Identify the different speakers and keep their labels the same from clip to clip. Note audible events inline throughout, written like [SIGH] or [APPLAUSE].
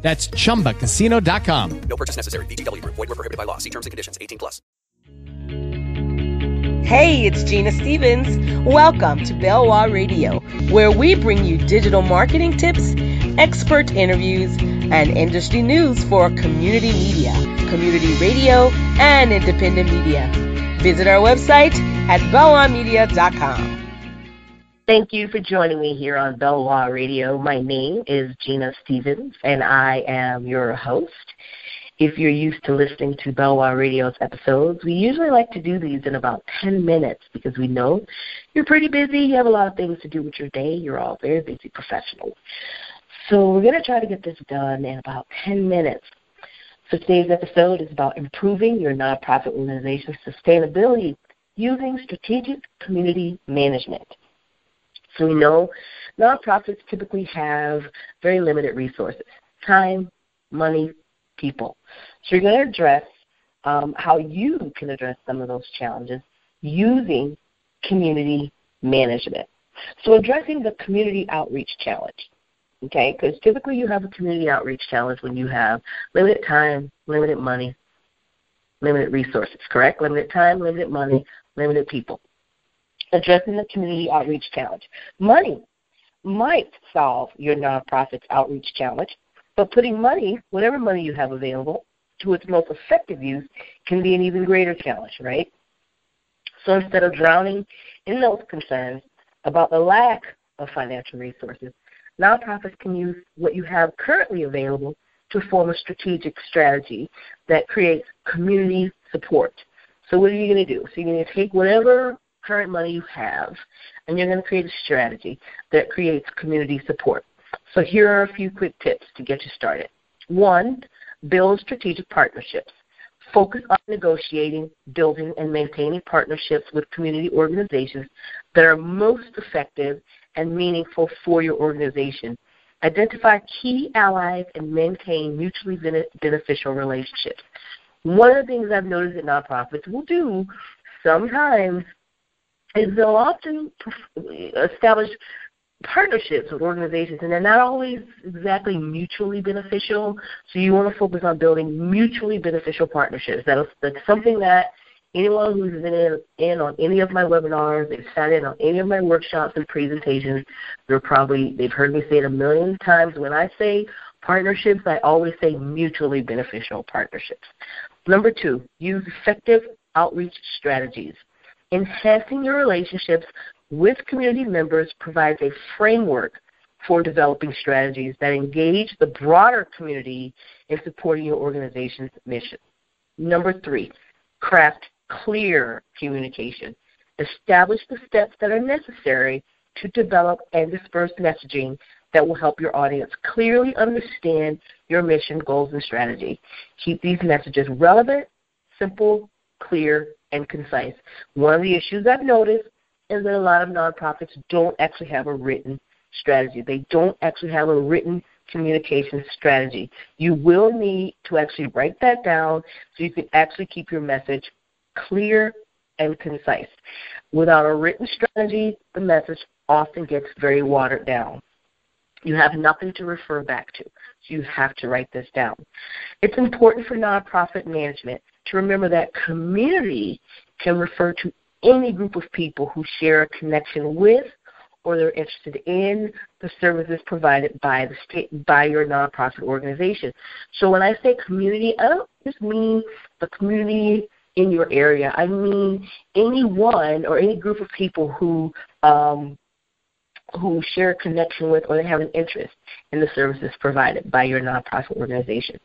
Speaker 1: That's chumbacasino.com.
Speaker 2: No purchase necessary. VGW Group. Void were prohibited by law. See terms and conditions. 18 plus.
Speaker 3: Hey, it's Genia Stevens. Welcome to Belwah Radio, where we bring you digital marketing tips, expert interviews, and industry news for community media, community radio, and independent media. Visit our website at belwahmedia.com. Thank you for joining me here on Belwah Radio. My name is Genia Stevens, and I am your host. If you're used to listening to Belwah Radio's episodes, we usually like to do these in about 10 minutes because we know you're pretty busy, you have a lot of things to do with your day, you're all very busy professionals. So we're going to try to get this done in about 10 minutes. So today's episode is about improving your nonprofit organization's sustainability using strategic community management. So we know nonprofits typically have very limited resources time, money, people. So you're going to address um, how you can address some of those challenges using community management. So addressing the community outreach challenge. Okay, because typically you have a community outreach challenge when you have limited time, limited money, limited resources, correct? Limited time, limited money, limited people addressing the community outreach challenge. Money might solve your nonprofit's outreach challenge, but putting money, whatever money you have available, to its most effective use can be an even greater challenge, right? So instead of drowning in those concerns about the lack of financial resources, nonprofits can use what you have currently available to form a strategic strategy that creates community support. So what are you going to do? So you're going to take whatever current money you have, and you're going to create a strategy that creates community support. So here are a few quick tips to get you started. One, build strategic partnerships. Focus on negotiating, building, and maintaining partnerships with community organizations that are most effective and meaningful for your organization. Identify key allies and maintain mutually beneficial relationships. One of the things I've noticed that nonprofits will do sometimes is they'll often establish partnerships with organizations, and they're not always exactly mutually beneficial. So you want to focus on building mutually beneficial partnerships. That's, that's something that anyone who's been in, in on any of my webinars, they've sat in on any of my workshops and presentations, they're probably they've heard me say it a million times. When I say partnerships, I always say mutually beneficial partnerships. Number two, use effective outreach strategies. Enhancing your relationships with community members provides a framework for developing strategies that engage the broader community in supporting your organization's mission. Number three, craft clear communication. Establish the steps that are necessary to develop and disperse messaging that will help your audience clearly understand your mission, goals, and strategy. Keep these messages relevant, simple, clear, and concise. One of the issues I've noticed is that a lot of nonprofits don't actually have a written strategy. They don't actually have a written communication strategy. You will need to actually write that down so you can actually keep your message clear and concise. Without a written strategy, the message often gets very watered down. You have nothing to refer back to, so you have to write this down. It's important for nonprofit management to remember that community can refer to any group of people who share a connection with or they're interested in the services provided by the state by your nonprofit organization. So when I say community, I don't just mean the community in your area. I mean anyone or any group of people who um, who share a connection with or they have an interest in the services provided by your nonprofit organization.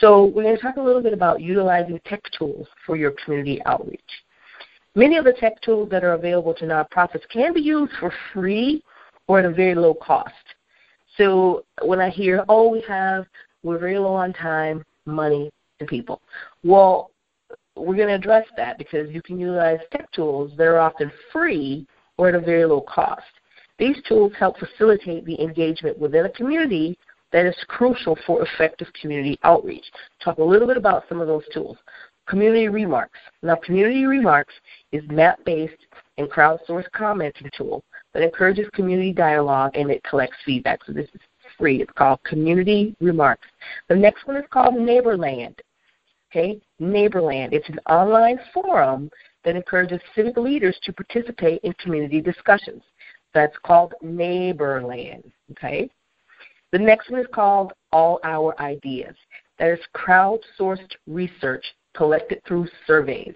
Speaker 3: So we're going to talk a little bit about utilizing tech tools for your community outreach. Many of the tech tools that are available to nonprofits can be used for free or at a very low cost. So when I hear, oh, we have, we're very low on time, money, and people. Well, we're going to address that because you can utilize tech tools that are often free or at a very low cost. These tools help facilitate the engagement within a community that is crucial for effective community outreach. Talk a little bit about some of those tools. Community Remarks. Now, Community Remarks is map-based and crowdsourced commenting tool that encourages community dialogue and it collects feedback. So this is free. It's called Community Remarks. The next one is called Neighborland. Okay, Neighborland. It's an online forum that encourages civic leaders to participate in community discussions. That's called Neighborland. Okay. The next one is called All Our Ideas. That is crowdsourced research collected through surveys.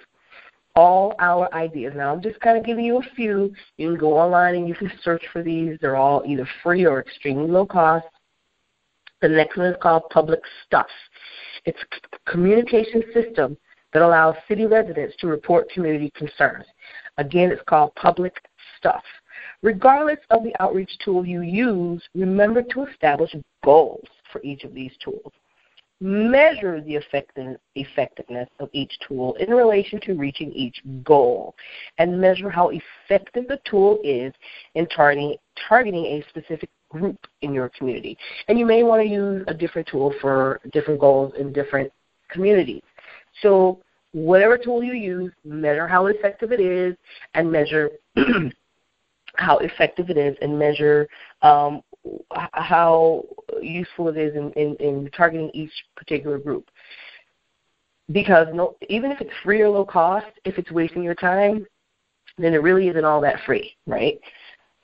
Speaker 3: All our ideas. Now, I'm just kind of giving you a few. You can go online and you can search for these. They're all either free or extremely low cost. The next one is called Public Stuff. It's a communication system that allows city residents to report community concerns. Again, it's called Public Stuff. Regardless of the outreach tool you use, remember to establish goals for each of these tools. Measure the effectiveness of each tool in relation to reaching each goal, and measure how effective the tool is in targeting, a specific group in your community. And you may want to use a different tool for different goals in different communities. So, whatever tool you use, measure how effective it is, and measure [CLEARS THROAT] how effective it is and measure um, how useful it is in, in, in, targeting each particular group. Because no, even if it's free or low cost, if it's wasting your time, then it really isn't all that free, right?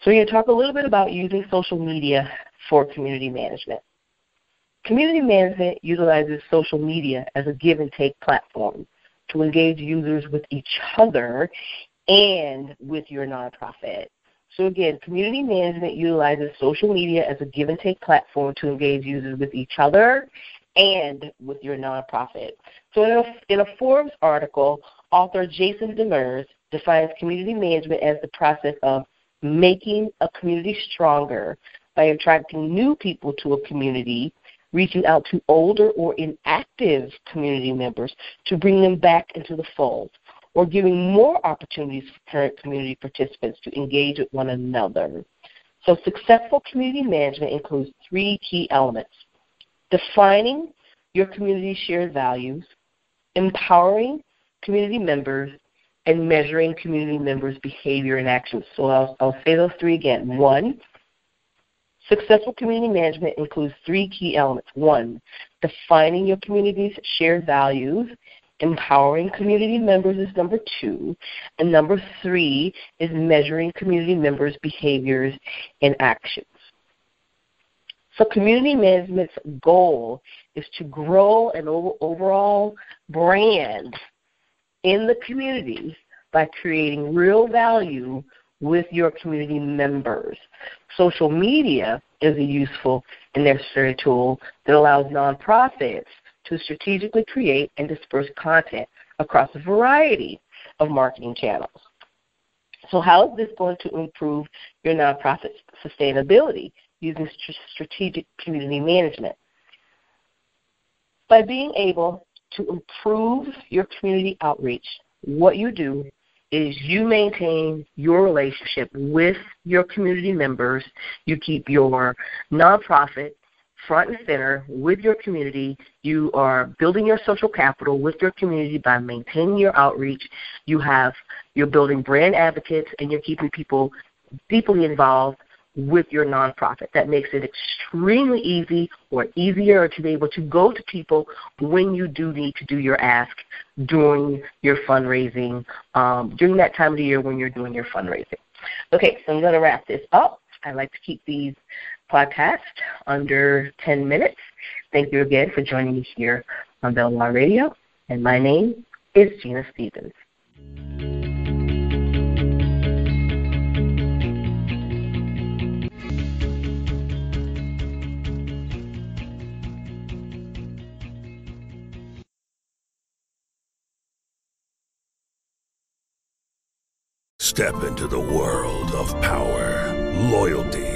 Speaker 3: So we're going to talk a little bit about using social media for community management. Community management utilizes social media as a give and take platform to engage users with each other and with your nonprofit. So again, community management utilizes social media as a give and take platform to engage users with each other and with your nonprofit. So in a, in a Forbes article, author Jason Demers defines community management as the process of making a community stronger by attracting new people to a community, reaching out to older or inactive community members to bring them back into the fold or giving more opportunities for current community participants to engage with one another. So successful community management includes three key elements. Defining your community's shared values, empowering community members, and measuring community members' behavior and actions. So I'll, I'll say those three again. One, successful community management includes three key elements. One, defining your community's shared values Empowering community members is number two. And number three is measuring community members' behaviors and actions. So community management's goal is to grow an overall brand in the community by creating real value with your community members. Social media is a useful and necessary tool that allows nonprofits to strategically create and disperse content across a variety of marketing channels. So, how is this going to improve your nonprofit's sustainability using strategic community management? By being able to improve your community outreach, what you do is you maintain your relationship with your community members. You keep your nonprofit front and center with your community. You are building your social capital with your community by maintaining your outreach. You have you're building brand advocates and you're keeping people deeply involved with your nonprofit. That makes it extremely easy or easier to be able to go to people when you do need to do your ask during your fundraising, um, during that time of the year when you're doing your fundraising. Okay, so I'm going to wrap this up. I like to keep these podcast under 10 minutes. Thank you again for joining me here on Belwah Radio. And my name is Genia Stevens.
Speaker 4: Step into the world of power, loyalty